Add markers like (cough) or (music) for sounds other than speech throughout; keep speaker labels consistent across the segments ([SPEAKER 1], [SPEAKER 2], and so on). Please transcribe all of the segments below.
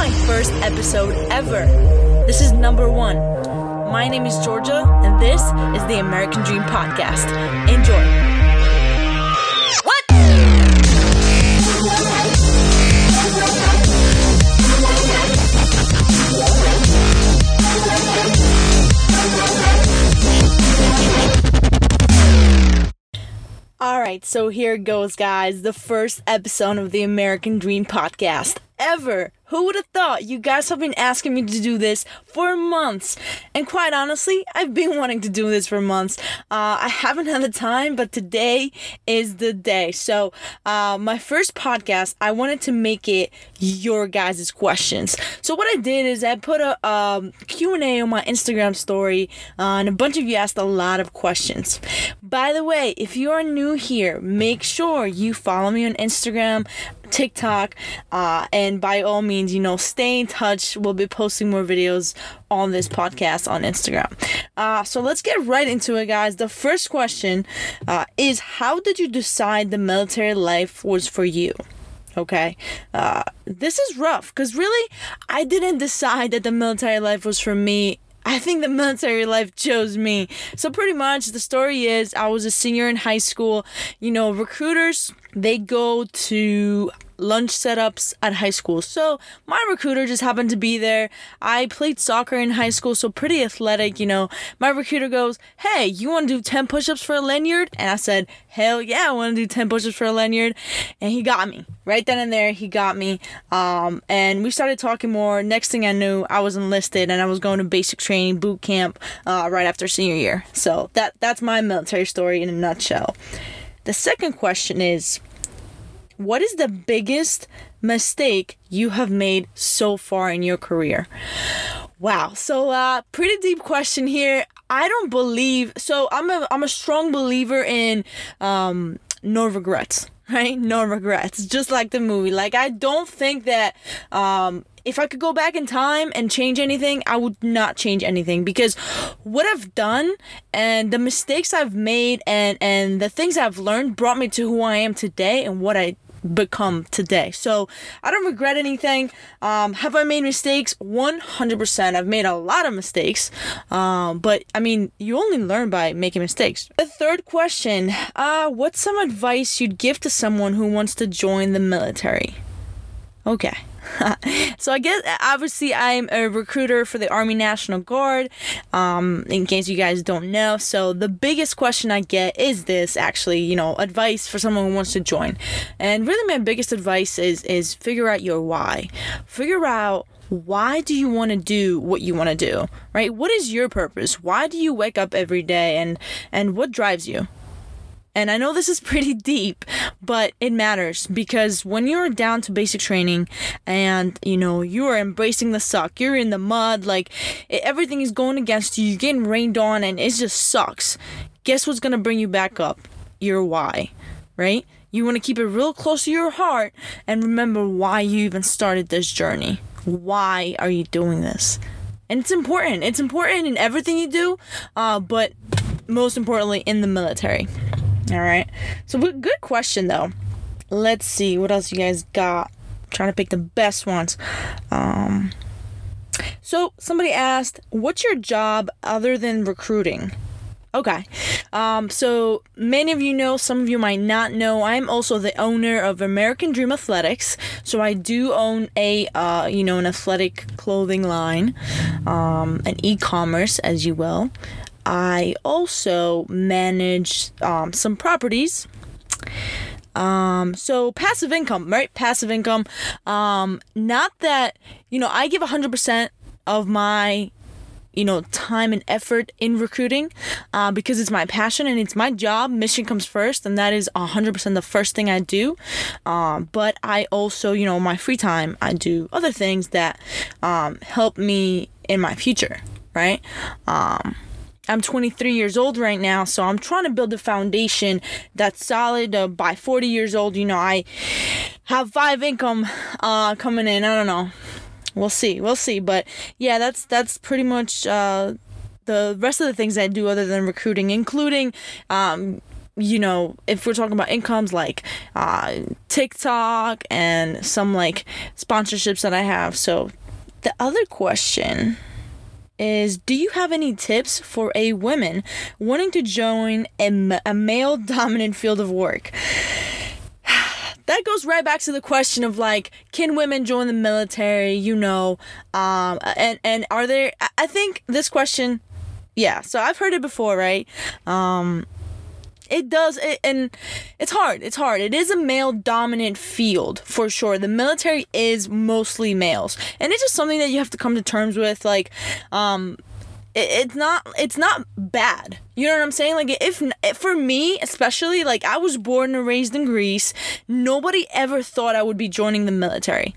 [SPEAKER 1] my first episode ever. This is number one. My name is Georgia, and this is the American Dream Podcast. Enjoy. All right, so here goes, guys. The first episode of the American Dream Podcast ever. Who would have thought? You guys have been asking me to do this for months. And quite honestly, I've been wanting to do this for months. Uh, I haven't had the time, but today is the day. So, uh, my first podcast, I wanted to make it your guys' questions. So, what I did is I put a um, Q&A on my Instagram story, uh, and a bunch of you asked a lot of questions. By the way, if you are new here, make sure you follow me on Instagram, TikTok, uh, and by all means, you know, stay in touch. We'll be posting more videos on this podcast on Instagram. Uh, so let's get right into it, guys. The first question uh, is How did you decide the military life was for you? Okay, uh, this is rough because really, I didn't decide that the military life was for me I think the military life chose me. So pretty much the story is I was a senior in high school. You know, recruiters, they go to lunch setups at high school. So my recruiter just happened to be there. I played soccer in high school, so pretty athletic, you know. My recruiter goes, Hey, you want to do 10 push ups for a lanyard? And I said, Hell yeah, I want to do 10 push ups for a lanyard. And he got me. Right then and there, he got me. Um, and we started talking more. Next thing I knew, I was enlisted and I was going to basic training boot camp uh, right after senior year. So that that's my military story in a nutshell. The second question is what is the biggest mistake you have made so far in your career? Wow. So uh pretty deep question here. I don't believe so I'm a I'm a strong believer in um no regrets (laughs) right no regrets just like the movie like i don't think that um if I could go back in time and change anything, I would not change anything because what I've done and the mistakes I've made and and the things I've learned brought me to who I am today and what I become today. So I don't regret anything. Um, have I made mistakes? 100%. I've made a lot of mistakes. Um, but I mean, you only learn by making mistakes. The third question uh, What's some advice you'd give to someone who wants to join the military? Okay. (laughs) so I guess obviously I'm a recruiter for the Army National Guard. Um, in case you guys don't know, so the biggest question I get is this actually, you know, advice for someone who wants to join. And really, my biggest advice is is figure out your why. Figure out why do you want to do what you want to do right what is your purpose why do you wake up every day and and what drives you and I know this is (laughs) pretty deep, but it matters because when you're down to basic training and you know you are embracing the suck, you're in the mud, like everything is going against you, you're getting rained on, and it just sucks. Guess what's gonna bring you back up? Your why, right? You want to keep it real close to your heart and remember why you even started this journey. Why are you doing this? And it's important. It's important in everything you do, uh, but most importantly in the military. All right. So good question though. Let's see what else you guys got. I'm trying to pick the best ones. Um so somebody asked, "What's your job other than recruiting?" Okay. Um, so many of you know, some of you might not know, I'm also the owner of American Dream Athletics. So I do own a, uh, you know, an athletic clothing line, um, an e-commerce, as you will. I also manage um, some properties. Um, so passive income, right? Passive income. Um, not that, you know, I give 100% of my you know time and effort in recruiting uh, because it's my passion and it's my job mission comes first and that is 100% the first thing i do um, but i also you know my free time i do other things that um, help me in my future right um, I'm 23 years old right now, so I'm trying to build a foundation that's solid. Uh, by 40 years old, you know, I have five income uh, coming in. I don't know. We'll see. We'll see. But yeah, that's that's pretty much uh, the rest of the things I do other than recruiting, including um, you know, if we're talking about incomes like uh, TikTok and some like sponsorships that I have. So the other question is do you have any tips for a woman wanting to join a, a male dominant field of work? (sighs) that goes right back to the question of like can women join the military you know um and and are there i think this question yeah so i've heard it before right um it does it, and it's hard it's hard. It is a male dominant field for sure. The military is mostly males and it's just something that you have to come to terms with like um it, it's not it's not bad. You know what i'm saying? Like if for me especially like i was born and raised in greece. Nobody ever thought i would be joining the military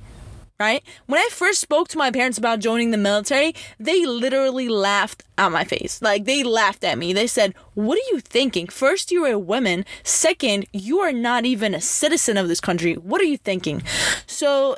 [SPEAKER 1] right? When I first spoke to my parents about joining the military, they literally laughed at my face. Like they laughed at me. They said, "What are you thinking? First, you're a woman. Second, you are not even a citizen of this country. What are you thinking?" So,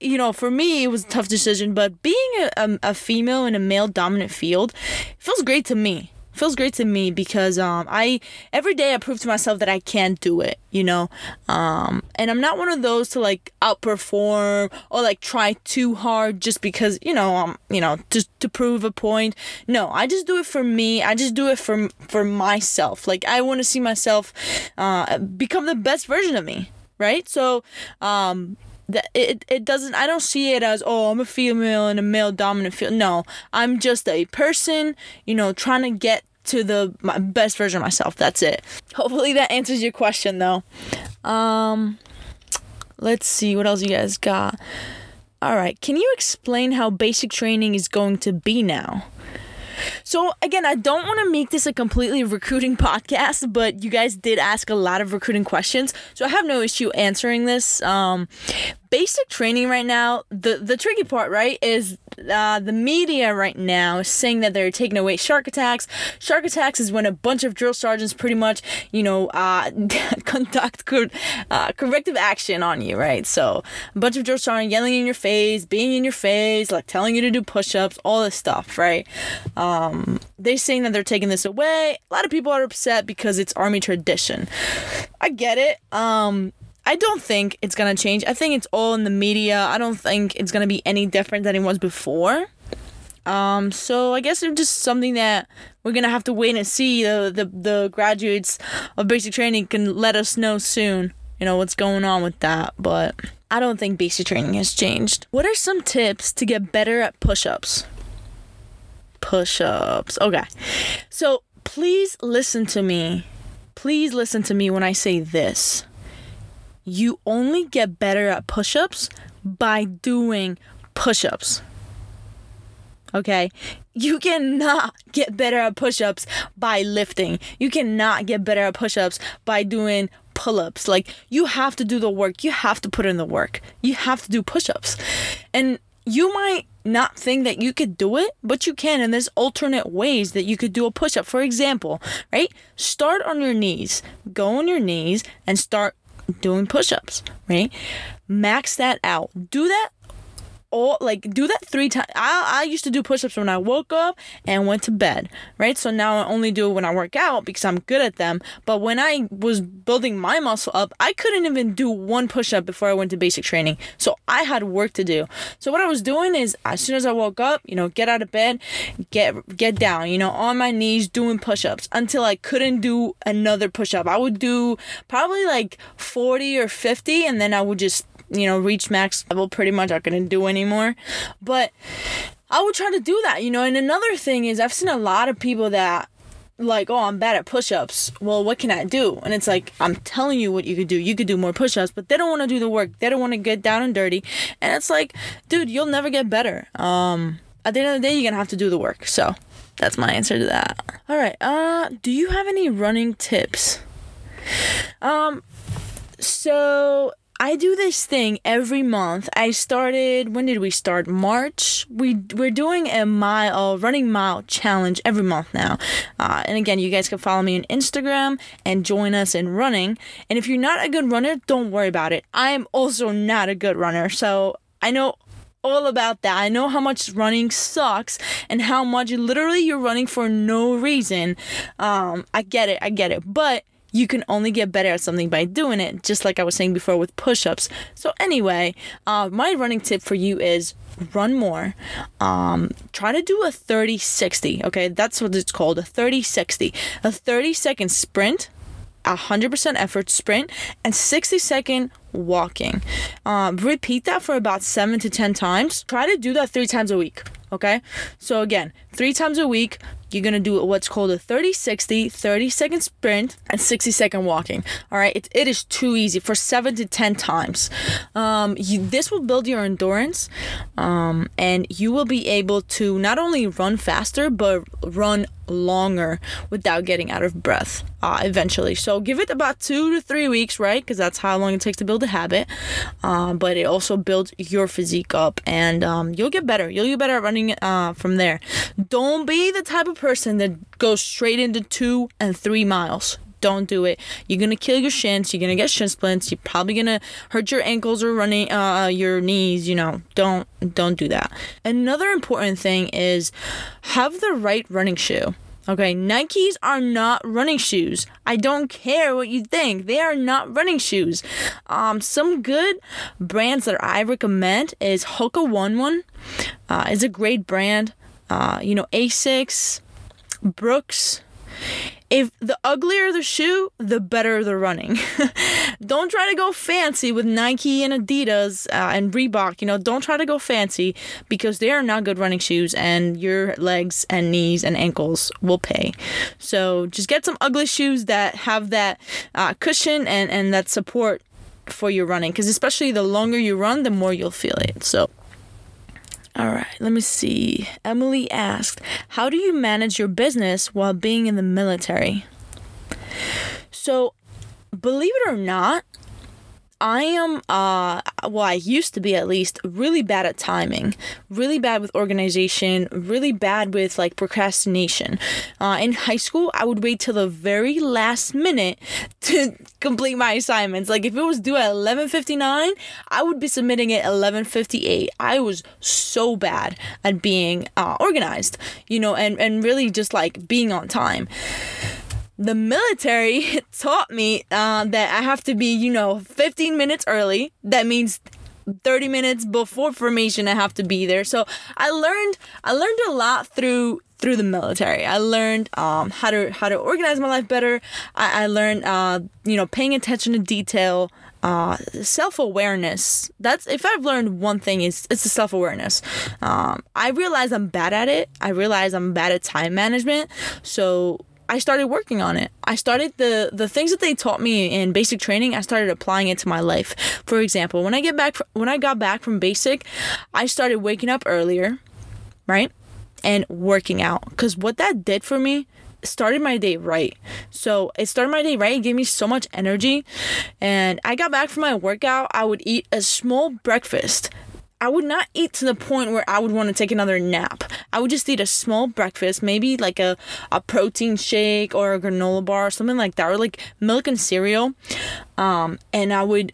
[SPEAKER 1] you know, for me, it was a tough decision, but being a, a, a female in a male dominant field feels great to me feels great to me because um, I every day I prove to myself that I can do it, you know. Um, and I'm not one of those to like outperform or like try too hard just because you know um you know just to prove a point. No, I just do it for me. I just do it for for myself. Like I want to see myself uh, become the best version of me, right? So um that it, it doesn't i don't see it as oh i'm a female in a male dominant field no. I'm just a person you know trying to get to the my best version of myself. That's it. Hopefully that answers your question though. Um let's see. What else you guys got? All right. Can you explain how basic training is going to be now so again, I don't want to make this a completely recruiting (laughs) podcast, but you guys did ask a lot of recruiting questions, so I have no issue answering this. Um, basic training right now, the the tricky part, right, is uh, the media right now is saying that they're taking away shark attacks. Shark attacks is when a bunch of drill sergeants pretty much, you know, uh, (laughs) conduct cor- uh, corrective action on you, right? So a bunch of drill sergeants yelling in your face, being in your face, like telling you to do push-ups, all this stuff, right? Um, they're saying that they're taking this away. A lot of people are upset because it's army tradition. I get it. Um, I don't think it's gonna change. I think it's all in the media. I don't think it's gonna be any different than it was before. Um, so I guess it's just something that we're gonna have to wait and see. The, the the graduates of basic training can let us know soon. You know what's going on with that, but I don't think basic training has changed. What are some tips to get better at push-ups? Push-ups. Okay, so please listen to me. Please listen to me when I say this you only get better at push ups by doing push ups. Okay? You cannot get better at push ups by lifting. You cannot get better at push ups by doing pull ups. Like, you have to do the work. You have to put in the work. You have to do push ups. And you might not think that you could do it, but you can. And there's alternate ways that you could do a push up. For example, right? Start on your knees. Go on your knees and start doing push-ups, right? Max that out. Do that all like do that three times. I I used to do push-ups when I woke up and went to bed, right? So now I only do it when I work out because I'm good at them. But when I was building my muscle up, I couldn't even do one push-up before I went to basic training. So I had work to do. So what I was doing is as soon as I woke up, you know, get out of bed, get get down, you know, on my knees doing push-ups until I couldn't do another push-up. I would do probably like 40 or 50 and then I would just you know, reach max level pretty much I couldn't do anymore. But I would try to do that, you know. And another thing is I've seen a lot of people that like, oh, I'm bad at push-ups. Well, what can I do? And it's like, I'm telling you what you could do. You could do more push-ups, but they don't want to do the work. They don't want to get down and dirty. And it's like, dude, you'll never get better. Um, at the end of the day, you're gonna have to do the work. So that's my answer to that. All right. Uh, do you have any running tips? Um, so I do this thing every month. I started when did we start? March. We we're doing a mile running mile challenge every month now. Uh, and again, you guys can follow me on Instagram and join us in running. And if you're not a good runner, don't worry about it. I am also not a good runner, so I know all about that. I know how much running sucks and how much literally you're running for no reason. Um, I get it. I get it. But you can only get better at something by doing it, just like I was saying before with push ups. So, anyway, uh, my running tip for you is run more. Um, try to do a 30 60. Okay, that's what it's called a 30 60. A 30 second sprint, a 100% effort sprint, and 60 second walking. Um, repeat that for about seven to 10 times. Try to do that three times a week. Okay, so again, three times a week, you're gonna do what's called a 30 60 30 second sprint and 60 second walking. All right it, it is too easy for seven to 10 times. Um, you, this will build your endurance um, and you will be able to not only run faster but run longer without getting out of breath uh, eventually. So give it about two to three weeks right? Because that's how long it takes to build a habit. Um, but it also builds your physique up and um, you'll get better. You'll get better at running uh, from there. Don't be the type of person that goes straight into two and three miles. Don't do it. You're gonna kill your shins. You're gonna get shin splints. You're probably gonna hurt your ankles or running uh, your knees. You know, don't don't do that. Another important thing is have the right running shoe. Okay, Nikes are not running shoes. I don't care what you think. They are not running shoes. Um, some good brands that I recommend is Hoka One One. Uh, is a great brand uh, you know, Asics, Brooks. If the uglier the shoe, the better the running. (laughs) don't try to go fancy with Nike and Adidas uh, and Reebok. You know, don't try to go fancy because they are not good running shoes, and your legs and knees and ankles will pay. So just get some ugly shoes that have that uh, cushion and and that support for your running. Because especially the longer you run, the more you'll feel it. So. All right, let me see. Emily asked, How do you manage your business while being in the military? So, believe it or not, I am, uh, well, I used to be at least really bad at timing, really bad with organization, really bad with like procrastination. Uh, in high school, I would wait till the very last minute (laughs) to complete my assignments. Like if it was due at 11:59, I would be submitting it 11:58. I was so bad at being uh, organized, you know, and and really just like being on time the military (laughs) taught me uh, that I have to be, you know, 15 minutes early. That means 30 minutes before formation I have to be there. So I learned I learned a lot through through the military. I learned um, how to how to organize my life better. I, I learned uh, you know paying attention to detail. Uh, self-awareness that's if i've learned one thing is it's the self-awareness um, i realize i'm bad at it i realize i'm bad at time management so I started working on it. I started the the things that they taught me in basic training. I started applying it to my life. For example, when I get back when I got back from basic, I started waking up earlier, right, and working out. Cause what that did for me started my day right. So it started my day right. It gave me so much energy. And I got back from my workout. I would eat a small breakfast I would not eat to the point where I would want to take another nap. I would just eat a small breakfast, maybe like a, a protein shake or a granola bar or something like that, or like milk and cereal. Um, and I would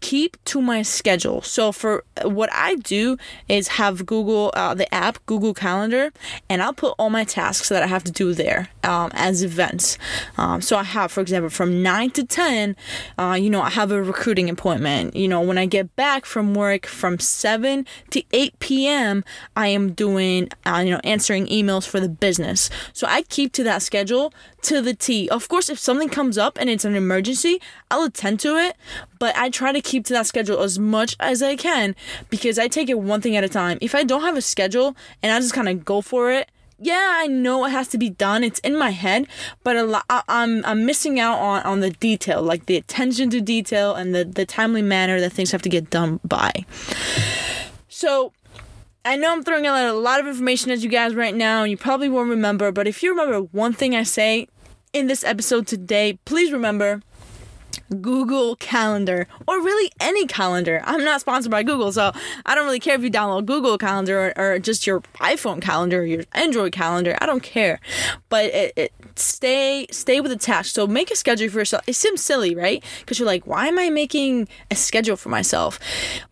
[SPEAKER 1] keep to my schedule. So for what I do is have Google uh, the app Google Calendar, and I'll put all my tasks that I have to do there um, as events. Um, so I have, for example, from nine to ten, uh, you know, I have a recruiting appointment. You know, when I get back from work from seven to eight p.m., I am doing, uh, you know, answering emails for the business. So I keep to that schedule to the T. Of course, if something comes up and it's an emergency, I'll attend to it, but I try to keep to that schedule as much as I can because I take it one thing at a time. If I don't have a schedule and I just kind of go for it, yeah, I know it has to be done. It's in my head, but a lot, I, I'm I'm missing out on, on the detail, like the attention to detail and the, the timely manner that things have to get done by. So I know I'm throwing out a lot of information at you guys right now, and you probably won't remember, but if you remember one thing I say in this episode today, please remember Google Calendar or really any calendar. I'm not sponsored by Google, so I don't really care if you download Google Calendar or, or just your iPhone calendar or your Android calendar. I don't care. But it, it stay stay with the task. So make a schedule for yourself. It seems silly, right? Because you're like, why am I making a schedule for myself?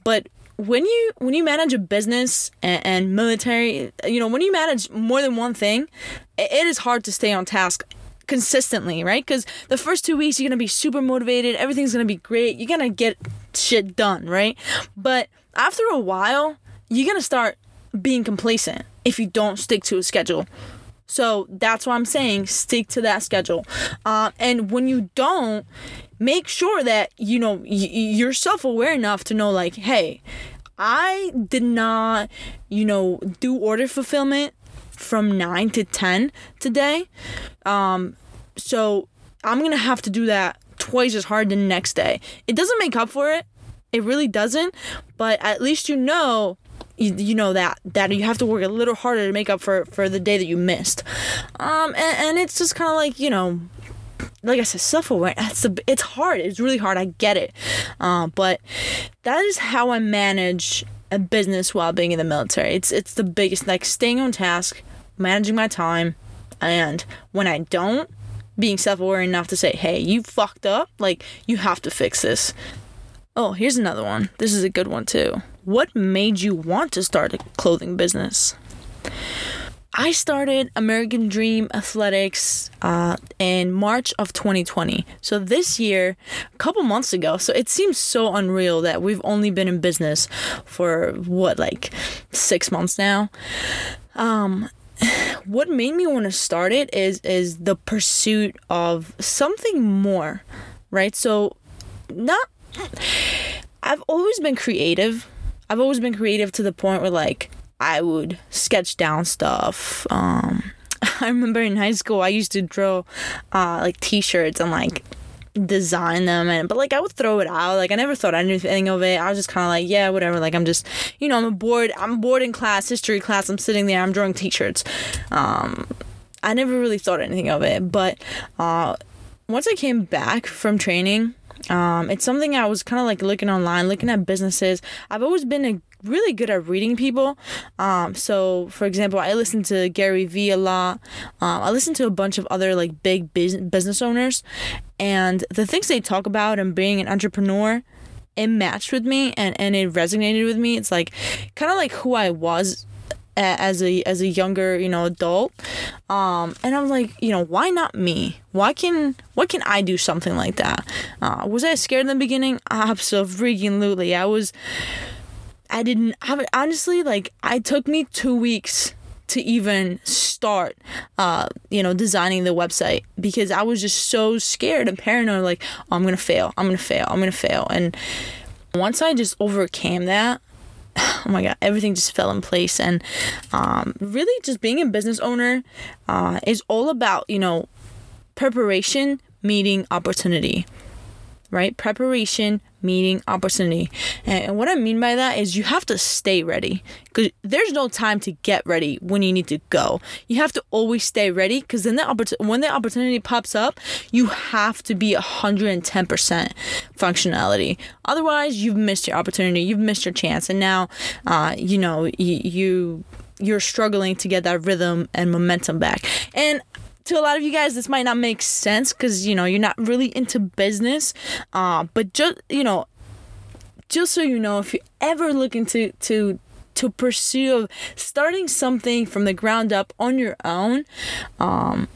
[SPEAKER 1] But when you when you manage a business and, and military, you know, when you manage more than one thing, it, it is hard to stay on task consistently, right? Because the first two weeks you're gonna be super motivated, everything's gonna be great, you're gonna get shit done, right? But after a while, you're gonna start being complacent if you don't stick to a schedule. So that's why I'm saying stick to that schedule. Uh, and when you don't, make sure that you know you're self aware enough to know like, hey, I did not, you know, do order fulfillment from 9 to 10 today. Um, so I'm going to have to do that twice as hard the next day. It doesn't make up for it. It really doesn't, but at least you know you, you know that that you have to work a little harder to make up for for the day that you missed. Um and, and it's just kind of like, you know, like I said, self aware. It's the, it's hard. It's really hard. I get it, uh, but that is how I manage a business while being in the military. It's it's the biggest like staying on task, managing my time, and when I don't, being self aware enough to say, "Hey, you fucked up. Like you have to fix this." Oh, here's another one. This is a good one too. What made you want to start a clothing business? I started American Dream Athletics uh, in March of 2020. So this year, a couple months ago. So it seems so unreal that we've only been in business for what, like six months now. Um, (sighs) what made me want to start it is is the pursuit of something more, right? So, not. I've always been creative. I've always been creative to the point where like I would sketch down stuff. Um, (laughs) I remember in high school I used to draw uh, like T-shirts and like design them and but like I would throw it out. Like I never thought anything of it. I was just kind of like yeah whatever. Like I'm just you know I'm bored I'm bored in class history class. I'm sitting there I'm drawing t-shirts. Um I never really thought anything of it. But uh once I came back from training um, it's something I was kind of like looking online, looking at businesses. I've always been a really good at reading people. Um, so, for example, I listen to Gary Vee a lot. Um, I listen to a bunch of other like big business owners, and the things they talk about and being an entrepreneur, it matched with me and, and it resonated with me. It's like kind of like who I was as a as a younger you know adult. Um and i'm like you know why not me? Why can why can i do something like that? Uh, was i scared in the beginning? Absolutely. I was i didn't have honestly like i took me two weeks to even start uh you know designing the website because i was just so scared and paranoid like oh, i'm gonna fail. I'm gonna fail. I'm gonna fail. And once i just overcame that (sighs) oh my god everything just fell in place and um, really just being a business owner uh, is all about you know preparation meeting opportunity right? Preparation, meeting, opportunity. And what I mean by that is you have to stay ready because there's no time to get ready when you need to go. You have to always stay ready because then the oppor- when the opportunity pops up, you have to be 110% functionality. Otherwise, you've missed your opportunity, you've missed your chance, and now, uh, you know, you, you you're struggling to get that rhythm and momentum back. And to a lot of you guys, this might not make sense because you know you're not really into business. Uh, but just you know, just so you know, if you're ever looking to to to pursue starting something from the ground up on your own, um,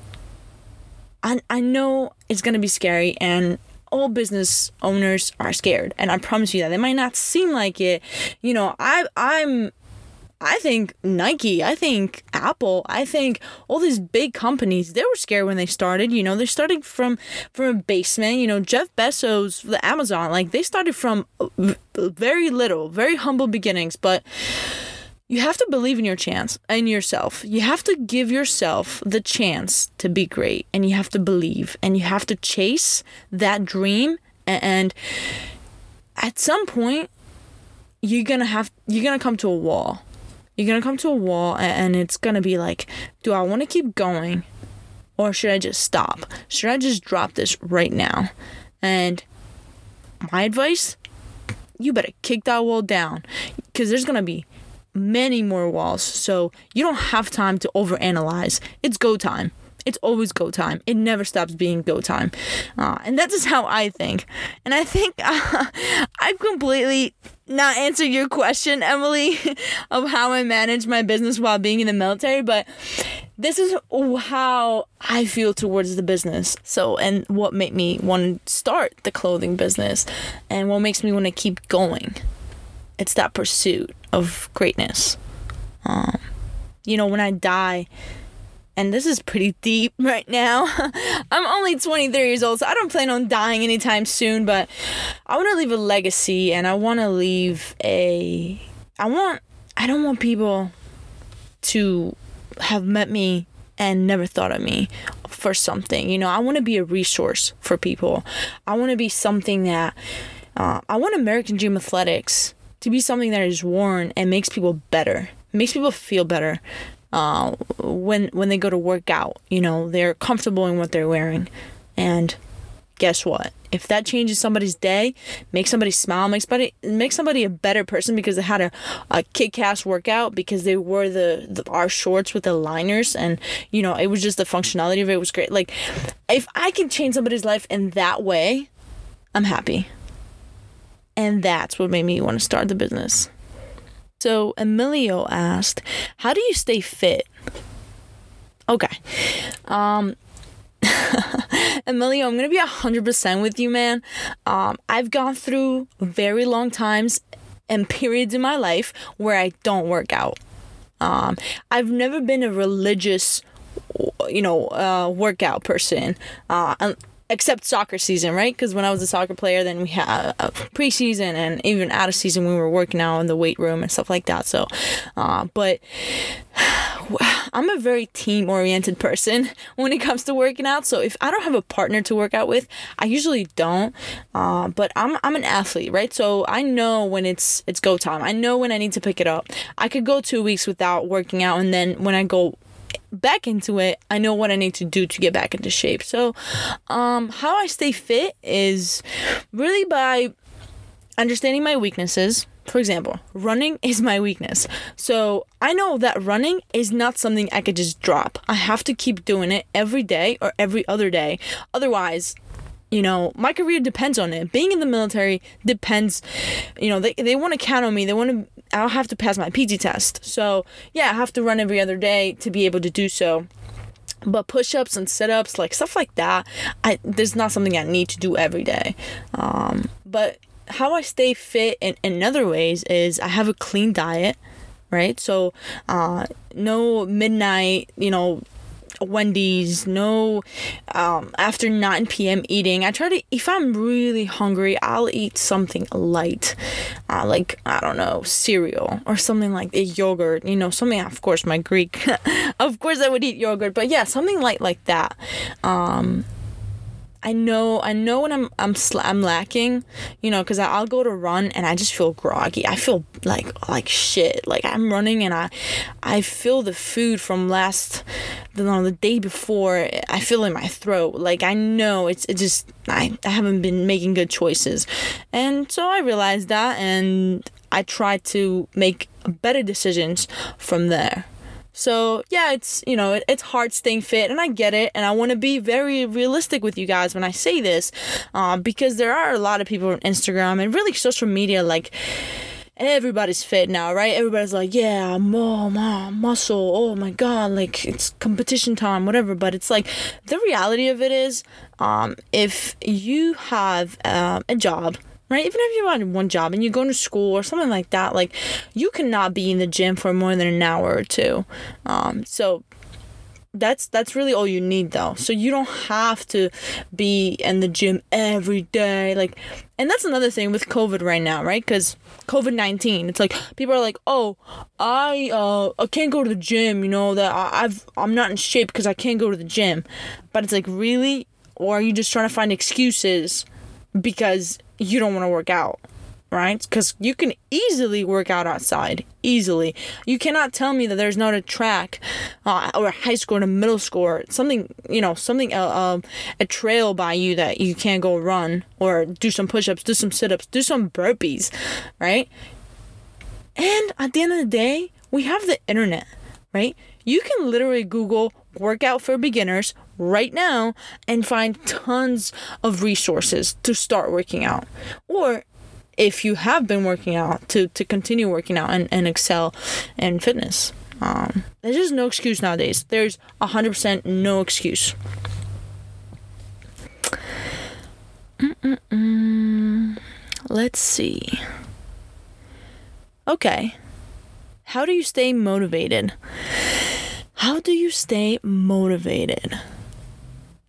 [SPEAKER 1] I I know it's gonna be scary and all business owners are scared. And i promise you that. They might not seem like it. You know i i'm I think Nike, I think Apple, I think all these big companies, they were scared when they started. You know, they started from from a basement. You know, Jeff Bezos, the Amazon, like they started from very little, very humble beginnings, but you have to believe in your chance in yourself. You have to give yourself the chance to be great and you have to believe and you have to chase that dream and at some point you're going to have you're going to come to a wall you're gonna come to a wall and it's gonna be like, do I wanna keep going or should I just stop? Should I just drop this right now? And my advice you better kick that wall down because there's gonna be many more walls. So you don't have time to overanalyze. It's go time. It's always go time. It never stops being go time. Uh, and that's just how I think. And I think (laughs) uh, I've completely not answered your question, Emily, (laughs) of how I manage my business while being in the military, but this is how I feel towards the business. So, and what made me want to start the clothing business and what makes me want to keep going. It's that pursuit of greatness. Um, you know, when I die, and this is pretty deep (laughs) right now. (laughs) I'm only 23 years old, so I don't plan on dying anytime soon, but I want to leave a legacy and I want to leave a I want I don't want people to have met me and never thought of me for something. You know, I want to be a resource for people. I want to be something that uh, I want American Dream Athletics to be something that is worn and makes people better, makes people feel better uh, when when they go to work out. You know, they're comfortable in what they're wearing, and guess what? If that changes somebody's day, makes somebody smile, makes somebody makes somebody a better person because they had a, a kick-ass workout because they wore the, the our shorts with the liners and you know it was just the functionality of it was great. Like if I can change somebody's life in that way, I'm happy. And that's what made me want to start the business. So Emilio asked, "How do you stay fit?" Okay. Um (laughs) Emilio, I'm gonna be hundred percent with you, man. Um, I've gone through very long times and periods in my life where I don't work out. Um, I've never been a religious, you know, uh, workout person. Uh, except soccer season, right? Because when I was a soccer player, then we had a preseason and even out of season, we were working out in the weight room and stuff like that. So, uh, but (sighs) I'm a very team oriented person (laughs) when it comes to working out. So if I don't have a partner to work out with, I usually don't. Uh, but I'm I'm an athlete, right? So I know when it's it's go time. I know when I need to pick it up. I could go two weeks without working out, and then when I go back into it, I know what I need to do to get back into shape. So, um, how I stay fit is really by understanding my weaknesses. For example, running is my weakness. So I know that running is not something I could just drop. I have to keep doing it every day or every other day. Otherwise, you know, my career depends on it. Being in the military depends, you know, they, they want to count on me. They want to, I'll have to pass my PT test. So, yeah, I have to run every other day to be able to do so. But push ups and sit ups, like stuff like that, I there's not something I need to do every day. Um, but how I stay fit in, in other ways is I have a clean diet, right? So, uh, no midnight, you know, Wendy's, no um, after 9 p.m. eating. I try to, if I'm really hungry, I'll eat something light, uh, like, I don't know, cereal or something like a yogurt, you know, something, of course, my Greek. (laughs) of course, I would eat yogurt, but yeah, something light like that. Um, I know I know when I'm I'm sl- I'm lacking, you know, because I'll go to run and I just feel groggy. I feel like like shit. Like I'm running and I I feel the food from last the the day before. I feel in my throat. Like I know it's it just I I haven't been making good choices, and so I realized that and I try to make better decisions from there. So yeah, it's you know it, it's hard staying fit, and I get it, and I want to be very realistic with you guys when I say this, uh, because there are a lot of people on Instagram and really social media like everybody's fit now, right? Everybody's like, yeah, more, more muscle. Oh my god, like it's competition time, whatever. But it's like the reality of it is, um, if you have um, a job right? Even if you have one job and you go to school or something like that, like you cannot be in the gym for more than an hour or two. Um, so that's that's really all you need though so you don't have to be in the gym every day like and that's another thing with covid right now right because covid-19 it's like people are like oh i uh i can't go to the gym you know that I, i've i'm not in shape because i can't go to the gym but it's like really or are you just trying to find excuses because you don't want to work out, right? Because you can easily work out outside, easily. You cannot tell me that there's not a track uh, or a high school or a middle school or something, you know, something, uh, uh, a trail by you that you can't go run or do some push ups, do some sit ups, do some burpees, right? And at the end of the day, we have the internet, right? You can literally Google workout for beginners right now and find tons of resources to start working out. Or if you have been working out to, to continue working out and, and excel in fitness. Um, there's just no excuse nowadays. There's 100% no excuse. Mm-mm-mm. Let's see. Okay. How do you stay motivated? How do you stay motivated?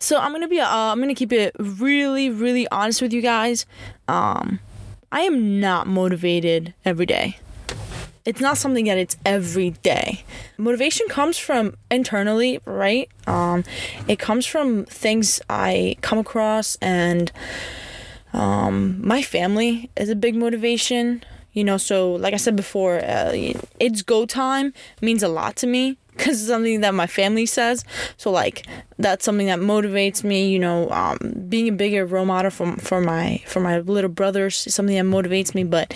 [SPEAKER 1] So I'm gonna be uh, I'm gonna keep it really really honest with you guys. Um, I am not motivated every day. It's not something that it's every day. Motivation comes from internally, right? Um, it comes from things I come across, and um, my family is a big motivation. You know, so like I said before, uh, it's go time means a lot to me because it's something that my family says. So like that's something that motivates me. You know, um, being a bigger role model for for my for my little brothers is something that motivates me. But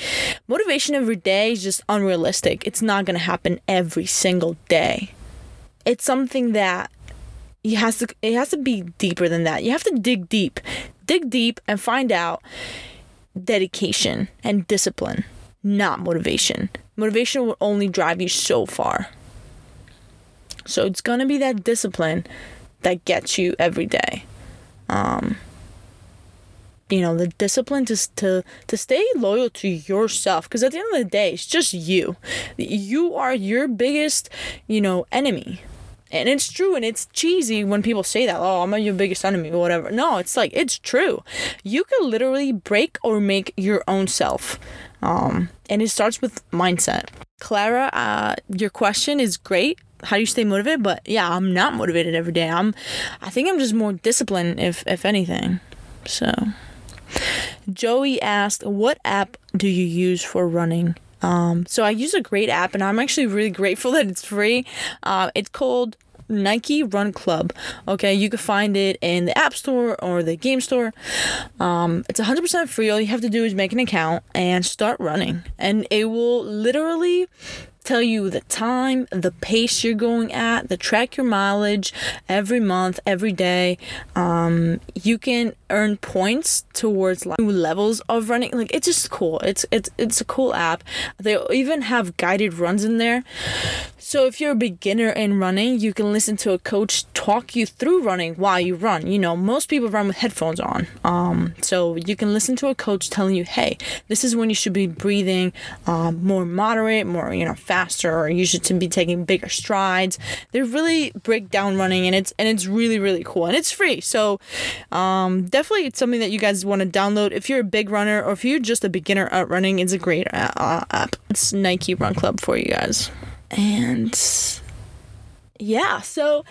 [SPEAKER 1] motivation every day is just unrealistic. It's not gonna happen every single day. It's something that you has to it has to be deeper than that. You have to dig deep, dig deep, and find out dedication and discipline, not motivation. Motivation will only drive you so far. So it's gonna be that discipline that gets you every day. Um, you know, the discipline to to to stay loyal to yourself because at the end of the day, it's just you. You are your biggest, you know, enemy. And it's true and it's cheesy when people say that, oh, I'm your biggest enemy or whatever. No, it's like it's true. You can literally break or make your own self. Um, and it starts with mindset. Clara, uh, your question is great. How do you stay motivated? But yeah i'm not motivated every day. I'm i think i'm just more disciplined if if anything. So joey asked what app do you use for running? Um, so i use a great app and i'm actually really grateful (laughs) that it's free. Uh, it's called Nike Run Club. Okay, you can find it in the App Store or the Game Store. Um, it's 100% free. All you have to do is make an account and start running, and it will literally tell you the time, the pace you're going at, the track your mileage every month, every day. Um, you can earn points towards like new levels of running. Like it's just cool. It's it's it's a cool app. They even have guided runs in there. So if you're a beginner in running, you can listen to a coach talk you through running while you run. You know, most people run with headphones on. Um, so you can listen to a coach telling you, hey, this is when you should be breathing um, more moderate, more, you know, faster, or you should be taking bigger strides. They really break down running and it's and it's really, really cool. And it's free. So um, definitely something that you guys want to download. If you're a big runner or if you're just a beginner at running, it's a great uh, app. It's Nike Run Club for you guys. And yeah, so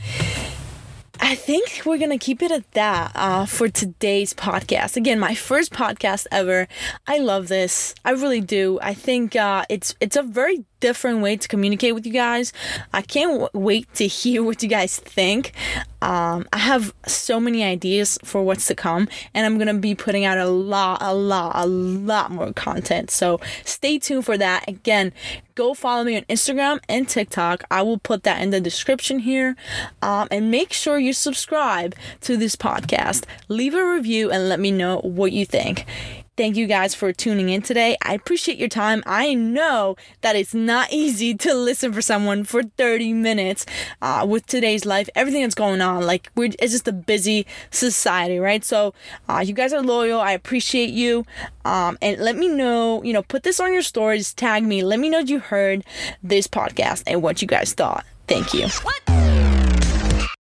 [SPEAKER 1] I think we're gonna keep it at that uh, for today's podcast. Again, my first podcast ever. I love this. I really do. I think uh, it's it's a very different way to communicate with you guys. I can't w- wait to hear what you guys think. Um, I have so many ideas for what's to come, and I'm gonna be putting out a lot, a lot, a lot more content. So stay tuned for that. Again, go follow me on Instagram and TikTok. I will put that in the description here. Um, and make sure you subscribe to this podcast. Leave a review and let me know what you think. Thank you guys for tuning in today. I appreciate your time. I know that it's not easy to listen for someone for 30 minutes uh, with today's life, everything that's going on. Like, we're, it's just a busy society, right? So, uh, you guys are loyal. I appreciate you. Um, and let me know, you know, put this on your stories, tag me, let me know you heard this podcast and what you guys thought. Thank you. What?